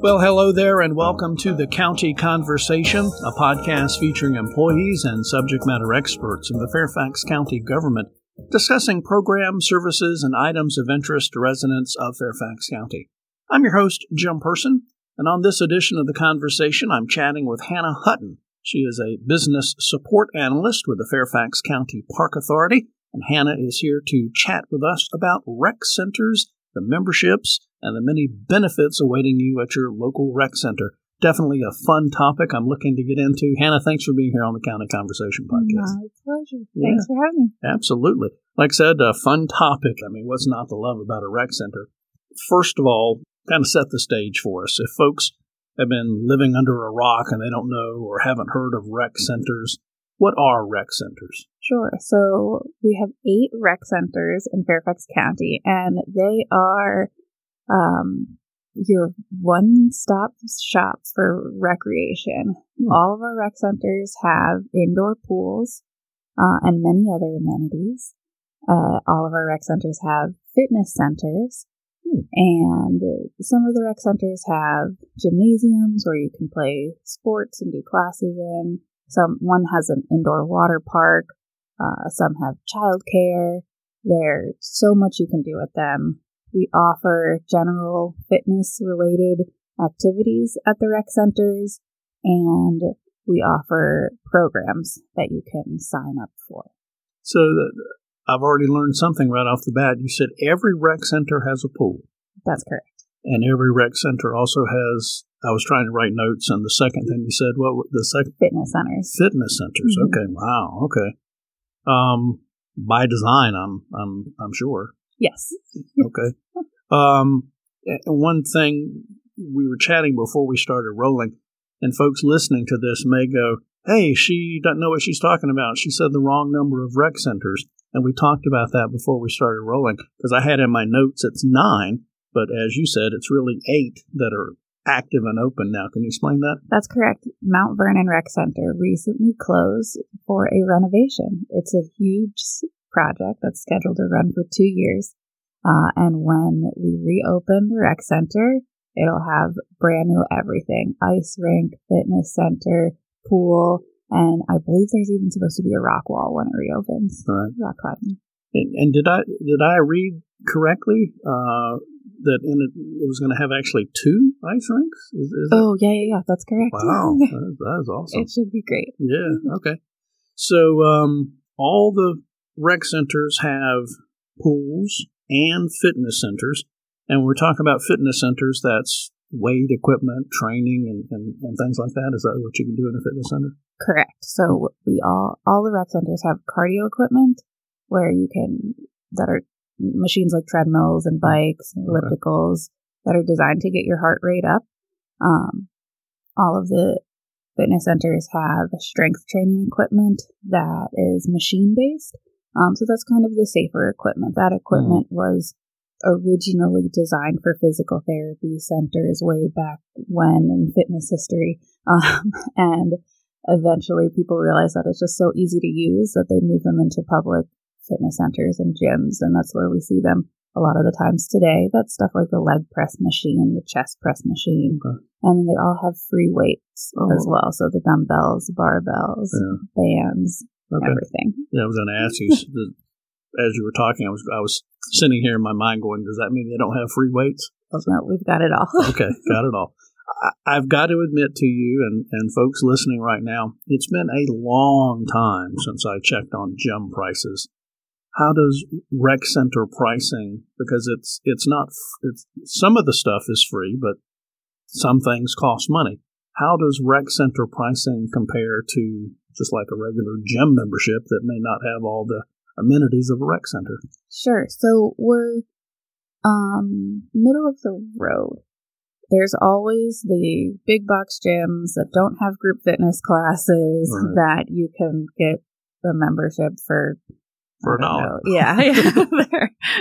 Well, hello there, and welcome to the County Conversation, a podcast featuring employees and subject matter experts in the Fairfax County government discussing programs, services, and items of interest to residents of Fairfax County. I'm your host, Jim Person, and on this edition of the conversation, I'm chatting with Hannah Hutton. She is a business support analyst with the Fairfax County Park Authority, and Hannah is here to chat with us about rec centers, the memberships, and the many benefits awaiting you at your local rec center. Definitely a fun topic I'm looking to get into. Hannah, thanks for being here on the County Conversation podcast. My pleasure. Yeah. Thanks for having me. Absolutely. Like I said, a fun topic. I mean, what's not to love about a rec center? First of all, kind of set the stage for us. If folks have been living under a rock and they don't know or haven't heard of rec centers, what are rec centers? Sure. So we have eight rec centers in Fairfax County, and they are um, your one stop shop for recreation. Hmm. All of our rec centers have indoor pools uh, and many other amenities. Uh, all of our rec centers have fitness centers. And some of the rec centers have gymnasiums where you can play sports and do classes in. Some one has an indoor water park. Uh, some have childcare. There's so much you can do with them. We offer general fitness related activities at the rec centers and we offer programs that you can sign up for. So I've already learned something right off the bat. You said every rec center has a pool. That's correct. And every rec center also has. I was trying to write notes, and the second thing you said, what the second fitness centers. Fitness centers. Mm-hmm. Okay. Wow. Okay. Um, by design, I'm I'm I'm sure. Yes. okay. Um, one thing we were chatting before we started rolling, and folks listening to this may go, "Hey, she doesn't know what she's talking about. She said the wrong number of rec centers." And we talked about that before we started rolling because I had in my notes it's nine, but as you said, it's really eight that are active and open now. Can you explain that? That's correct. Mount Vernon Rec Center recently closed for a renovation. It's a huge project that's scheduled to run for two years. Uh, and when we reopen the rec center, it'll have brand new everything ice rink, fitness center, pool, and I believe there's even supposed to be a rock wall when it reopens. Right. Rock climbing. And, and, did I did I read correctly uh, that in it, it was going to have actually two ice rinks? Is, is oh yeah, yeah, yeah. That's correct. Wow, that, that is awesome. It should be great. Yeah. Okay. So um, all the rec centers have pools and fitness centers. And we're talking about fitness centers, that's weight equipment, training, and, and, and things like that. Is that what you can do in a fitness center? Correct. So we all all the rec centers have cardio equipment where you can that are machines like treadmills and bikes, and ellipticals okay. that are designed to get your heart rate up. Um, all of the fitness centers have strength training equipment that is machine based. Um, so that's kind of the safer equipment. That equipment mm. was originally designed for physical therapy centers way back when in fitness history. Um, and eventually people realized that it's just so easy to use that they move them into public fitness centers and gyms. And that's where we see them a lot of the times today. That's stuff like the leg press machine, the chest press machine. Okay. And they all have free weights oh. as well. So the dumbbells, barbells, yeah. bands, okay. everything. Yeah, I was going to ask you as you were talking. I was I was sitting here in my mind going, "Does that mean they don't have free weights?" No, we've got it all. okay, got it all. I, have got to admit to you and, and folks listening right now, it's been a long time since I checked on gym prices. How does rec center pricing? Because it's it's not it's some of the stuff is free, but some things cost money. How does rec center pricing compare to just like a regular gym membership that may not have all the amenities of a rec center. Sure. So we're um middle of the road. There's always the big box gyms that don't have group fitness classes right. that you can get the membership for for a dollar. Yeah, yeah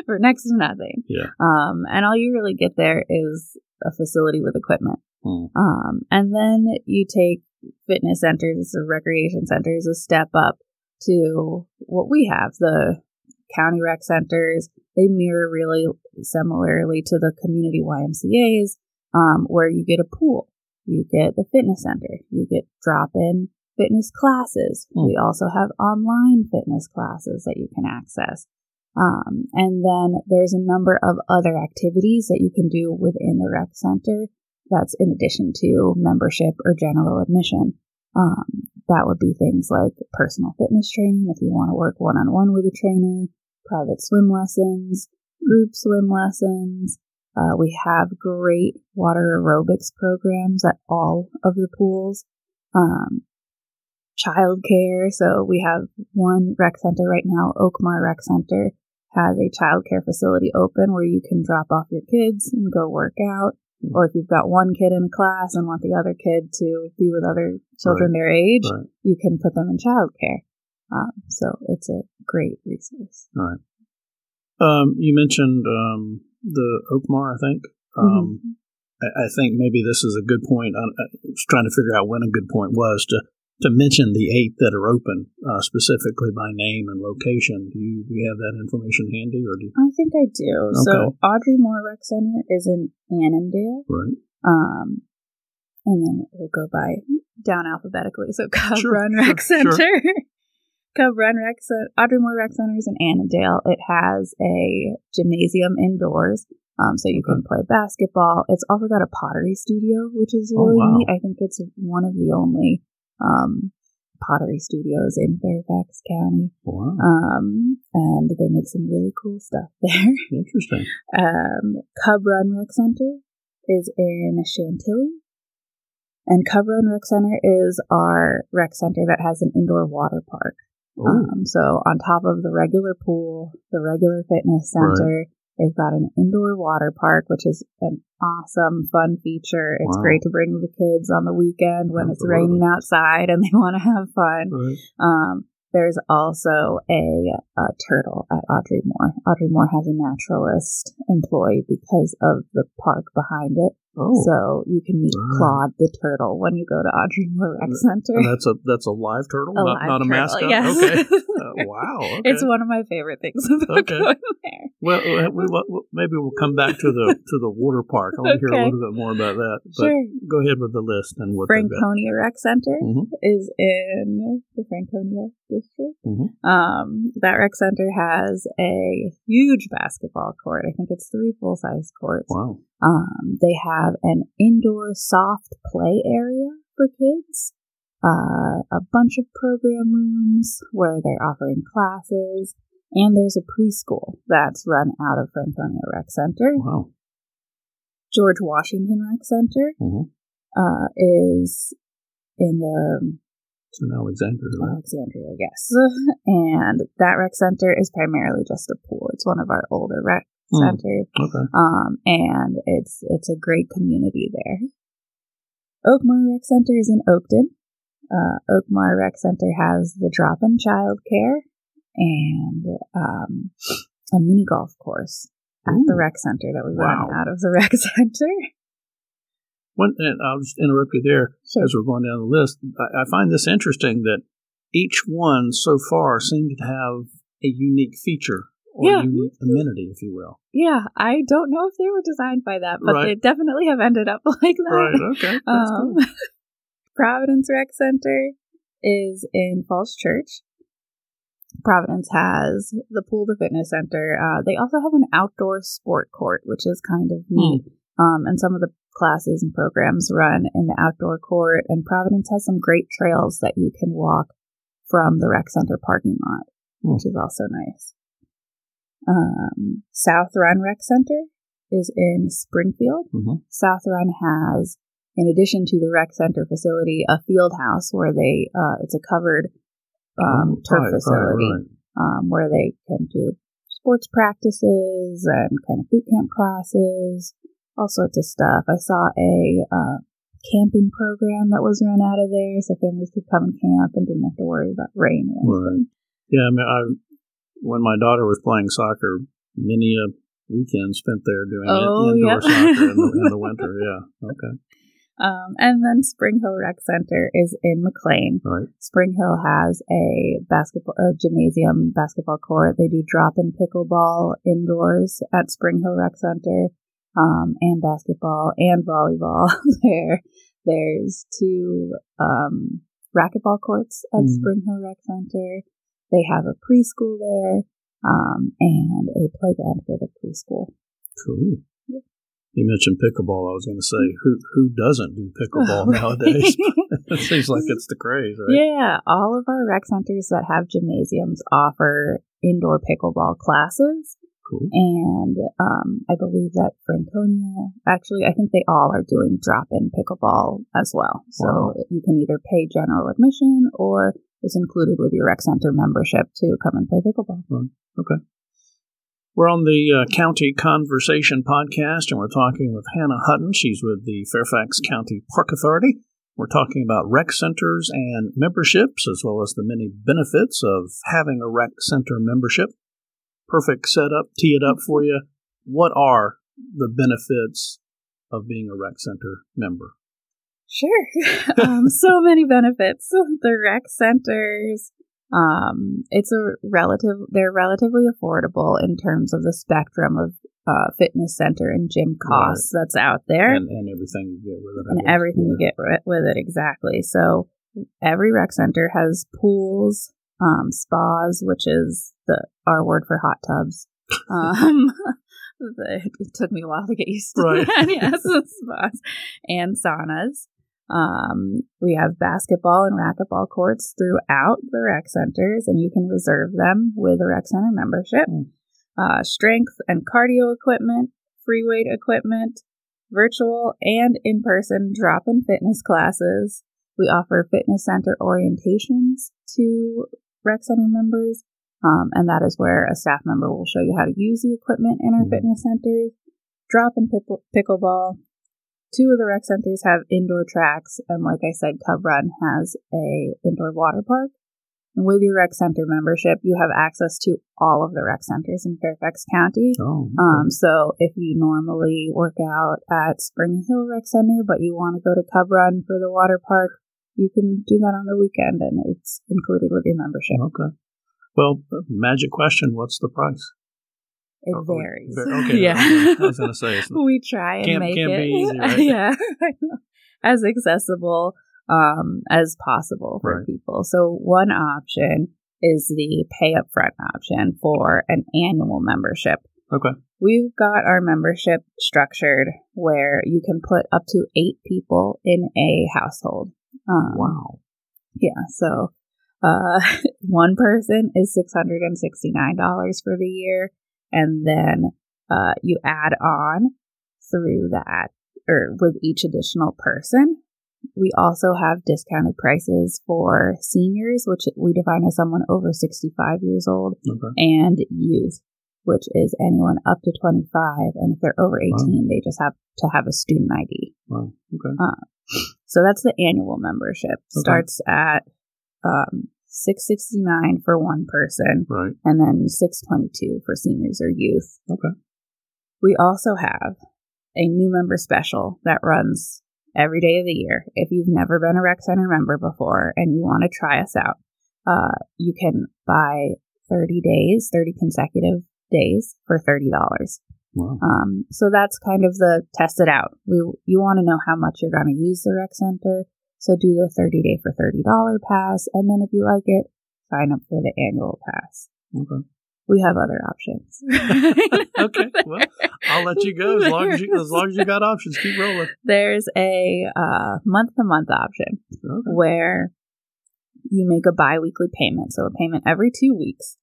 for next to nothing. Yeah. Um, and all you really get there is a facility with equipment. Hmm. Um, and then you take fitness centers or recreation centers a step up to what we have. The county rec centers, they mirror really similarly to the community YMCAs, um, where you get a pool, you get the fitness center, you get drop in fitness classes. Mm. We also have online fitness classes that you can access. Um, and then there's a number of other activities that you can do within the rec center. That's in addition to membership or general admission. Um, that would be things like personal fitness training if you want to work one on one with a trainer, private swim lessons, group swim lessons. Uh, we have great water aerobics programs at all of the pools. Um, childcare. So we have one rec center right now, Oak Marr Rec Center, has a childcare facility open where you can drop off your kids and go work out. Or if you've got one kid in a class and want the other kid to be with other children right. their age, right. you can put them in childcare. Um, so it's a great resource. All right. Um, you mentioned um, the Oak Marr, I think. Mm-hmm. Um, I, I, think maybe this is a good point. I, I was trying to figure out when a good point was to to mention the eight that are open uh, specifically by name and location. Do you, do you have that information handy, or do you? I think I do. Okay. So Audrey Moore Rec Center is in Annandale, right? Um, and then we'll go by down alphabetically. So Cub sure, Run Rec sure, Center. Sure. Cub Run Rec Center, Audrey Moore Rec Center is in Annandale. It has a gymnasium indoors, um, so you okay. can play basketball. It's also got a pottery studio, which is oh, really oh, wow. neat. I think it's one of the only um, pottery studios in Fairfax County. Wow. Um, and they make some really cool stuff there. Interesting. um, Cub Run Rec Center is in Chantilly. And Cub Run Rec Center is our rec center that has an indoor water park. Um, so on top of the regular pool, the regular fitness center, right. They've got an indoor water park, which is an awesome, fun feature. It's wow. great to bring the kids on the weekend when Absolutely. it's raining outside and they want to have fun. Right. Um, there's also a, a, turtle at Audrey Moore. Audrey Moore has a naturalist employee because of the park behind it. Oh. So you can meet. Claude the turtle when you go to Audrey Moore Rec Center. And that's a that's a live turtle, a not, live not a turtle, mascot. Yes. Okay. Uh, wow. Okay. It's one of my favorite things about okay. going there. Well, we, we, maybe we'll come back to the to the water park. I want to hear a little bit more about that. But sure. Go ahead with the list and what Franconia Rec Center mm-hmm. is in the Franconia district. Mm-hmm. Um, that rec center has a huge basketball court. I think it's three full size courts. Wow. Um, they have an indoor soft play area for kids, uh, a bunch of program rooms where they're offering classes, and there's a preschool that's run out of Franconia Rec Center. Wow. George Washington Rec Center mm-hmm. uh, is in the it's in Alexandria, right? Alexandria, yes. and that rec center is primarily just a pool. It's one of our older rec mm. centers. Okay. Um, and it's it's a great community there. Oak Marr Rec Center is in Oakton. Uh, Oak Marr Rec Center has the drop-in child care and um, a mini golf course at Ooh. the rec center that we wow. run out of the rec center. One, and I'll just interrupt you there sure. as we're going down the list. I, I, find this interesting that each one so far seemed to have a unique feature or yeah. unique amenity, if you will. Yeah, I don't know if they were designed by that, but right. they definitely have ended up like that. Right. Okay. Um, Providence Rec Center is in Falls Church. Providence has the pool, the fitness center. Uh, they also have an outdoor sport court, which is kind of neat. Mm. Um, and some of the classes and programs run in the outdoor court, and Providence has some great trails that you can walk from the rec center parking lot, mm. which is also nice. Um, South Run Rec Center is in Springfield. Mm-hmm. South Run has, in addition to the rec center facility, a field house where they uh, it's a covered um, oh, turf right, facility right, right. Um, where they can do sports practices and kind of boot camp classes all sorts of stuff. I saw a uh, camping program that was run out of there, so families could come and camp and didn't have to worry about rain or anything. Right. Yeah, I mean, I, when my daughter was playing soccer, many a weekend spent there doing oh, indoor yep. soccer in the, in the winter. Yeah, okay. Um, and then Spring Hill Rec Center is in McLean. Right. Spring Hill has a basketball, a gymnasium basketball court. They do drop in pickleball indoors at Spring Hill Rec Center, um, and basketball and volleyball there. There's two um, racquetball courts at Mm. Spring Hill Rec Center. They have a preschool there um, and a playground for the preschool. Cool. You mentioned pickleball. I was going to say, who who doesn't do pickleball Right. nowadays? it seems like it's the craze, right? Yeah, all of our rec centers that have gymnasiums offer indoor pickleball classes. Cool. And um, I believe that Franconia, actually, I think they all are doing drop in pickleball as well. So Wow. you can either pay general admission or it's included with your rec center membership to come and play pickleball. Okay. We're on the uh, County Conversation podcast, and we're talking with Hannah Hutton. She's with the Fairfax County Park Authority. We're talking about rec centers and memberships, as well as the many benefits of having a rec center membership. Perfect setup, tee it up for you. What are the benefits of being a rec center member? Sure. um, so many benefits. The rec centers, um, it's a relative, they're relatively affordable in terms of the spectrum of uh, fitness center and gym costs that's out there And, and everything you get with it. And everything you get with it exactly. So every rec center has pools, um, spas, which is the our word for hot tubs. Um, it took me a while to get used to Right. that. yes, spas and saunas. Um, we have basketball and racquetball courts throughout the rec centers, and you can reserve them with a rec center membership. Mm. Uh, strength and cardio equipment, free weight equipment, virtual and in person drop in fitness classes. We offer fitness center orientations to rec center members, um, and that is where a staff member will show you how to use the equipment in our Mhm. fitness centers. Drop in pickle- pickleball. Two of the rec centers have indoor tracks, and like I said, Cub Run has a indoor water park. And with your rec center membership, you have access to all of the rec centers in Fairfax County. Oh, okay. Um, so if you normally work out at Spring Hill Rec Center, but you want to go to Cub Run for the water park, you can do that on the weekend, and it's included with your membership. okay. Well, magic question. What's the price? It Oh, varies. okay, yeah. I was gonna say, it's- we try and Can't- make can't it right? yeah as accessible um, as possible for Right. people. So one option is the pay up front option for an annual membership. Okay. We've got our membership structured where you can put up to eight people in a household. Um, Wow. Yeah, so uh, one person is six hundred and sixty nine dollars for the year, and then uh, you add on through that or with each additional person. We also have discounted prices for seniors, which we define as someone over sixty five years old, Okay. and youth, which is anyone up to 25. And if they're over 18, they just have to have a student ID. Wow. Okay. So that's the annual membership. Okay. Starts at um, 669 for one person, Right. and then 622 for seniors or youth. Okay. We also have a new member special that runs every day of the year. If you've never been a rec center member before and you want to try us out, uh, you can buy 30 days, 30 consecutive days for $30. Wow. Um, so that's kind of the test it out. We you want to know how much you're going to use the rec center, so do the 30 day for $30 pass, and then if you like it, sign up for the annual pass. Okay. We have other options. Okay. Well, I'll let you go as long as you as long as you got options. Keep rolling. There's a month to month option Okay. where you make a bi weekly payment, so a payment every two weeks.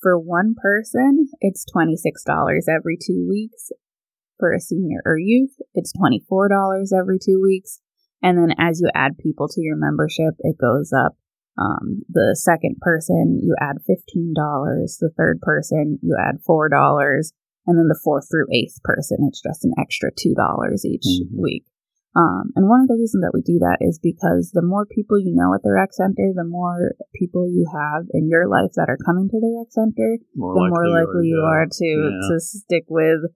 For one person, it's $26 every two weeks. For a senior or youth, it's $24 every two weeks. And then as you add people to your membership, it goes up. Um, the second person, you add $15. The third person, you add $4. And then the fourth through eighth person, it's just an extra $2 each Mhm. week. Um, and one of the reasons that we do that is because the more people you know at the rec center, the more people you have in your life that are coming to the rec center, More the more likely you go. are to Yeah. to stick with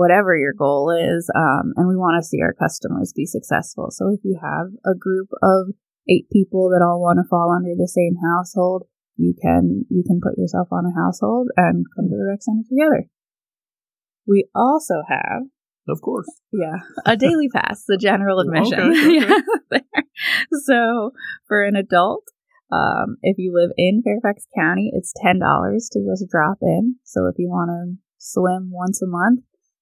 whatever your goal is. Um, and we want to see our customers be successful. So if you have a group of eight people that all want to fall under the same household, you can you can put yourself on a household and come to the rec center together. We also have of course. Yeah, a daily pass, the general admission. Okay, okay. yeah, so for an adult, um, if you live in Fairfax County, it's ten dollars to just drop in. So if you want to swim once a month,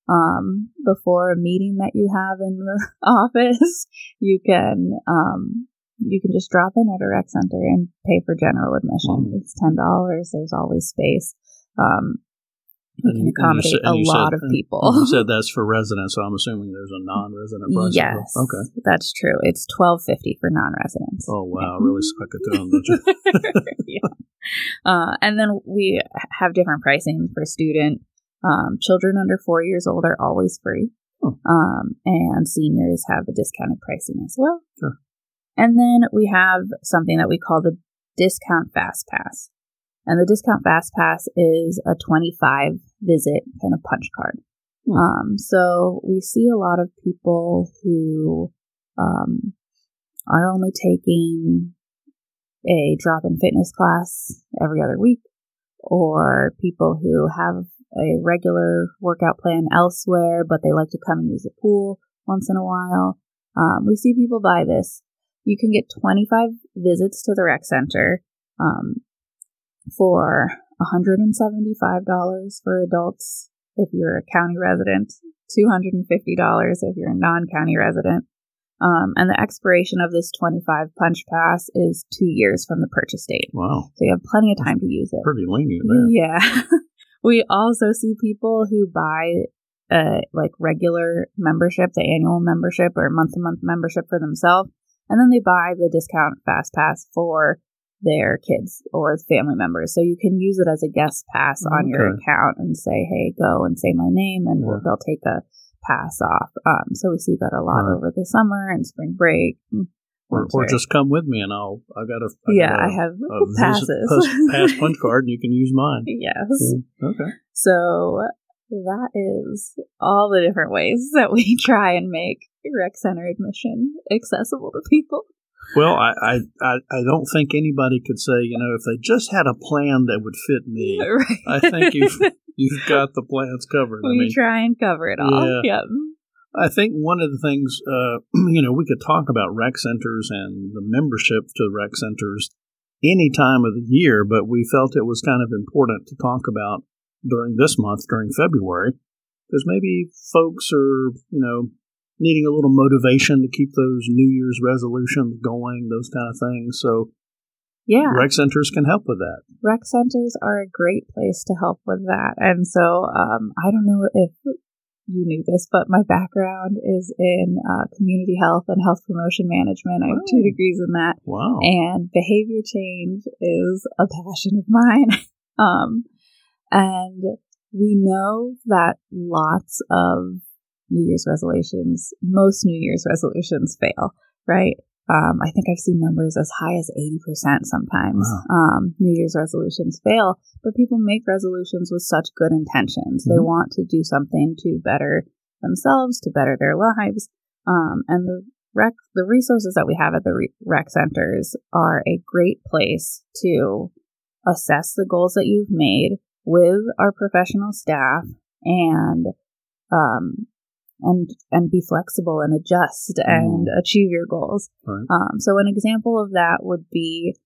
um, before a meeting that you have in the office, you can um, you can just drop in at a rec center and pay for general admission. Mm. It's ten dollars. There's always space. Um, we can accommodate said, a lot said, of people. You said that's for residents, so I'm assuming there's a non-resident price. Yes, okay, that's true. It's twelve fifty for non-residents. Oh wow, really stuck it them, yeah. Uh, and then we have different pricing for student. Um, children under four years old are always free, oh. um, and seniors have a discounted pricing as well. Sure. And then we have something that we call the discount fast pass. And the discount fast pass is a 25 visit kind of punch card. Hmm. Um, so we see a lot of people who um, are only taking a drop in fitness class every other week, or people who have a regular workout plan elsewhere, but they like to come and use the pool once in a while. Um, we see people buy this. You can get 25 visits to the rec center um, for $175 for adults if you're a county resident, $250 if you're a non county resident. Um, and the expiration of this 25 punch pass is two years from the purchase date. Wow. So you have plenty of time to use it. Pretty lenient there. Yeah. we also see people who buy a like regular membership, the annual membership or month to month membership for themselves, and then they buy the discount fast pass for their kids or family members. So you can use it as a guest pass on okay. your account and say, hey, go and say my name, and yeah. they'll take a pass off. Um, so we see that a lot right. over the summer and spring break. Or, or, just come with me and I'll I've got a I yeah got a, I have passes pass, pass punch card and you can use mine yes yeah. okay so that is all the different ways that we try and make rec center admission accessible to people well, I, I, I don't think anybody could say, you know, if they just had a plan that would fit me. Right. I think you've you've got the plans covered. We I mean, try and cover it all. Yeah. Yep. I think one of the things, uh, you know, we could talk about rec centers and the membership to rec centers any time of the year, but we felt it was kind of important to talk about during this month, during February, because maybe folks are, you know, needing a little motivation to keep those New Year's resolutions going, those kind of things. So, yeah, rec centers can help with that. Rec centers are a great place to help with that. And so, um, I don't know if you knew this, but my background is in uh, community health and health promotion management. I have two degrees in that. Wow. And behavior change is a passion of mine. um, and we know that lots of New Year's resolutions, most New Year's resolutions fail, right? Um, I think I've seen numbers as high as 80% sometimes. Wow. Um, New Year's resolutions fail, but people make resolutions with such good intentions. Mm-hmm. They want to do something to better themselves, to better their lives. Um, and the rec, the resources that we have at the re- rec centers are a great place to assess the goals that you've made with our professional staff and um, and and be flexible and adjust mm. and achieve your goals. Right. Um, so an example of that would be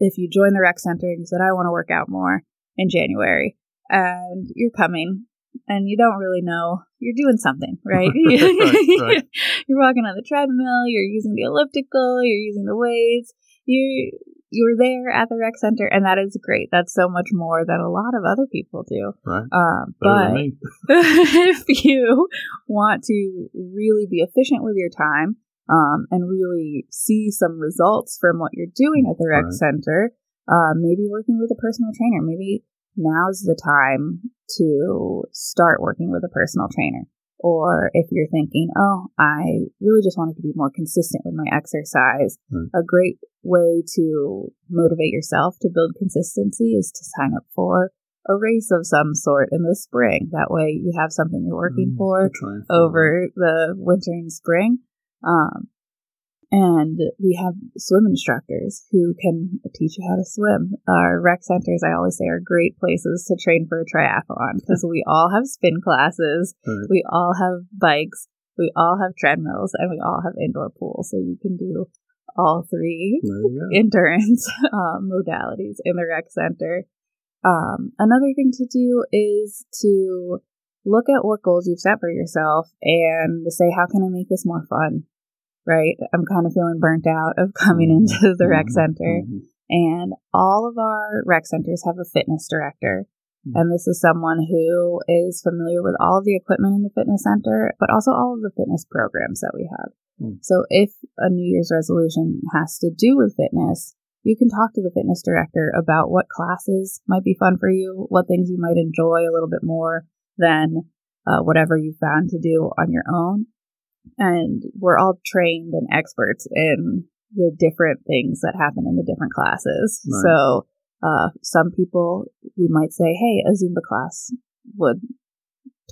if you join the rec center and you said I want to work out more in January, and you're coming and you don't really know you're doing something right, right, right. you're walking on the treadmill you're using the elliptical you're using the weights you you're there at the rec center, and that is great. That's so much more than a lot of other people do. Right. Um, but if you want to really be efficient with your time um, and really see some results from what you're doing at the rec right. center, uh, maybe working with a personal trainer. Maybe now's the time to start working with a personal trainer. Or if you're thinking, oh, I really just wanted to be more consistent with my exercise, mm. a great way to motivate yourself to build consistency is to sign up for a race of some sort in the spring. That way you have something you're working Mm, for over the winter and spring. Um, and we have swim instructors who can teach you how to swim. Our rec centers, I always say, are great places to train for a triathlon because we all have spin classes, Right. we all have bikes, we all have treadmills, and we all have indoor pools. So you can do all three There you go. endurance um, modalities in the rec center. Um, another thing to do is to look at what goals you've set for yourself and say, how can I make this more fun? Right? I'm kind of feeling burnt out of coming Mhm. into the rec Mhm. center. Mhm. And all of our rec centers have a fitness director. And this is someone who is familiar with all of the equipment in the fitness center, but also all of the fitness programs that we have. Mm. So if a New Year's resolution has to do with fitness, you can talk to the fitness director about what classes might be fun for you, what things you might enjoy a little bit more than uh, whatever you found to do on your own. And we're all trained and experts in the different things that happen in the different classes. Right. So uh, some people, we might say, hey, a Zumba class would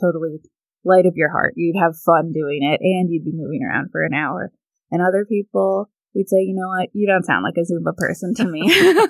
totally light up your heart. You'd have fun doing it and you'd be moving around for an hour. And other people, we'd say, you know what, you don't sound like a Zumba person to me.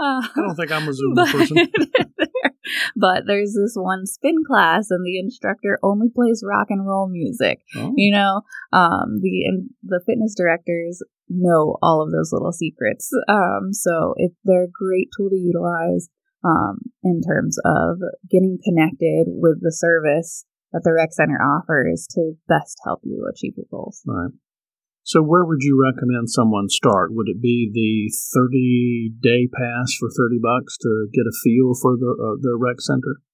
Uh, I don't think I'm a Zumba person. but there's this one spin class and the instructor only plays rock and roll music Oh, you know um the and the fitness directors know all of those little secrets um so it, they're a great tool to utilize um in terms of getting connected with the service that the rec center offers to best help you achieve your goals Right. So, where would you recommend someone start? Would it be the 30 day pass for 30 bucks to get a feel for the uh, the rec center?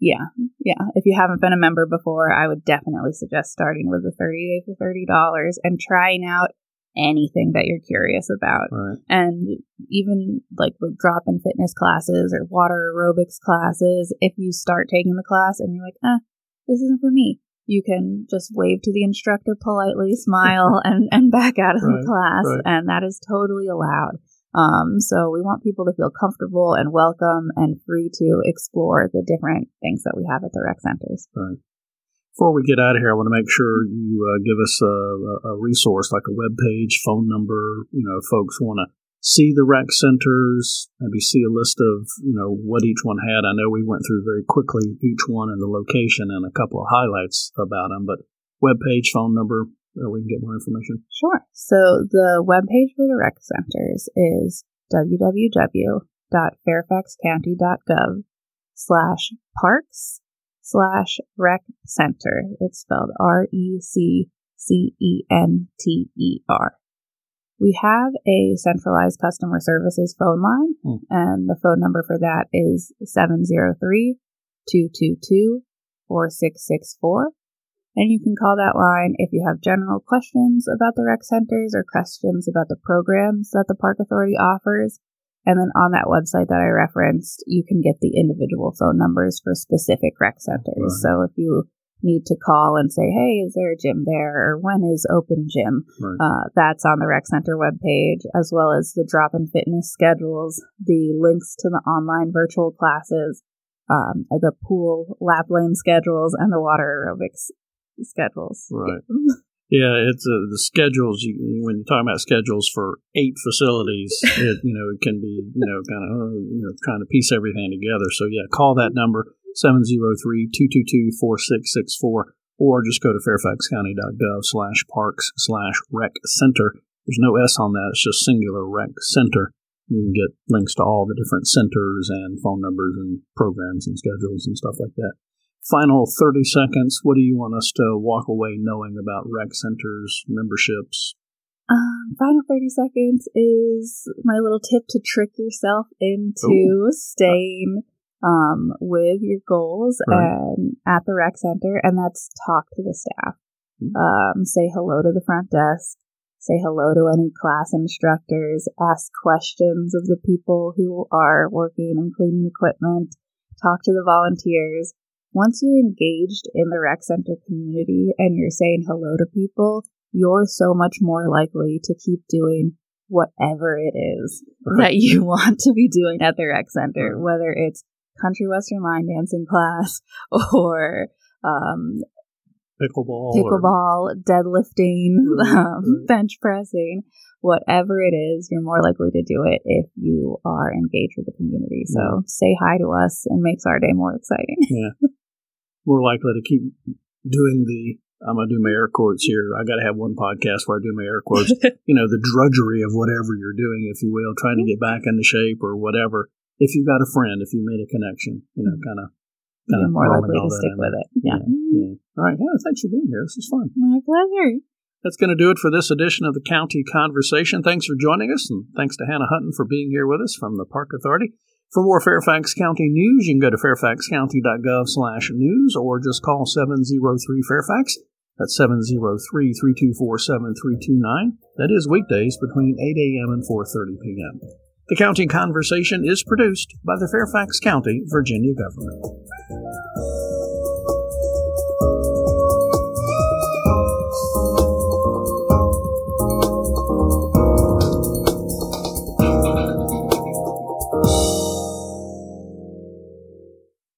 yeah yeah if you haven't been a member before i would definitely suggest starting with the 30 day for $30 and trying out anything that you're curious about Right. and even like with drop in fitness classes or water aerobics classes if you start taking the class and you're like eh this isn't for me you can just wave to the instructor politely smile and, and back out of Right, the class right. and that is totally allowed um, so we want people to feel comfortable and welcome and free to explore the different things that we have at the rec centers Right. Before we get out of here, I want to make sure you uh, give us a, a- a resource like a web page, phone number. You know, folks want to see the rec centers, maybe see a list of you know what each one had. I know we went through very quickly each one and the location and a couple of highlights about them, but web page, phone number, uh, we can get more information. Sure. So the web page for the rec centers is www.fairfaxcounty.gov slash parks slash rec center. It's spelled R E C C E N T E R. We have a centralized customer services phone line, Hmm. and the phone number for that is 703 222 4664. And you can call that line if you have general questions about the rec centers or questions about the programs that the Park Authority offers. And then on that website that I referenced, you can get the individual phone numbers for specific rec centers. Right. So if you need to call and say, hey, is there a gym there? Or when is open gym? Right. Uh, that's on the rec center webpage, as well as the drop in fitness schedules, the links to the online virtual classes, um, the pool lap lane schedules, and the water aerobics schedules. Right. Yeah, it's uh, the schedules. You, when you're talking about schedules for eight facilities, it you know it can be you know kind of uh, you know trying to piece everything together. So yeah, call that number 703-222-4664 or just go to fairfaxcounty.gov slash parks slash rec center. There's no S on that. It's just singular rec center. You can get links to all the different centers and phone numbers and programs and schedules and stuff like that final 30 seconds, what do you want us to walk away knowing about rec centers, memberships? Um, final 30 seconds is my little tip to trick yourself into Ooh. staying um, with your goals Right. and at the rec center, and that's talk to the staff. Um, say hello to the front desk, say hello to any class instructors, ask questions of the people who are working and cleaning equipment, talk to the volunteers. Once you're engaged in the rec center community and you're saying hello to people, you're so much more likely to keep doing whatever it is Right. that you want to be doing at the rec center, whether it's country western line dancing class or um, pickleball, pickleball, or... deadlifting, um, bench pressing, whatever it is, you're more likely to do it if you are engaged with the community. So yeah. say hi to us and makes our day more exciting. yeah, more likely to keep doing the. I'm gonna do my air quotes here. I got to have one podcast where I do my air quotes. you know, the drudgery of whatever you're doing, if you will, trying to get back into shape or whatever. If you've got a friend, if you made a connection, you know, kind of you're more likely to stick with it. Yeah. yeah. All right. Yeah. Thanks for being here. This is fun. My pleasure. That's going to do it for this edition of the County Conversation. Thanks for joining us, and thanks to Hannah Hutton for being here with us from the Park Authority. For more Fairfax County news, you can go to fairfaxcounty.gov slash news or just call 703-FAIRFAX. That's 703-324-7329. That is weekdays between 8 a.m. and 4.30 p.m. The County Conversation is produced by the Fairfax County, Virginia government.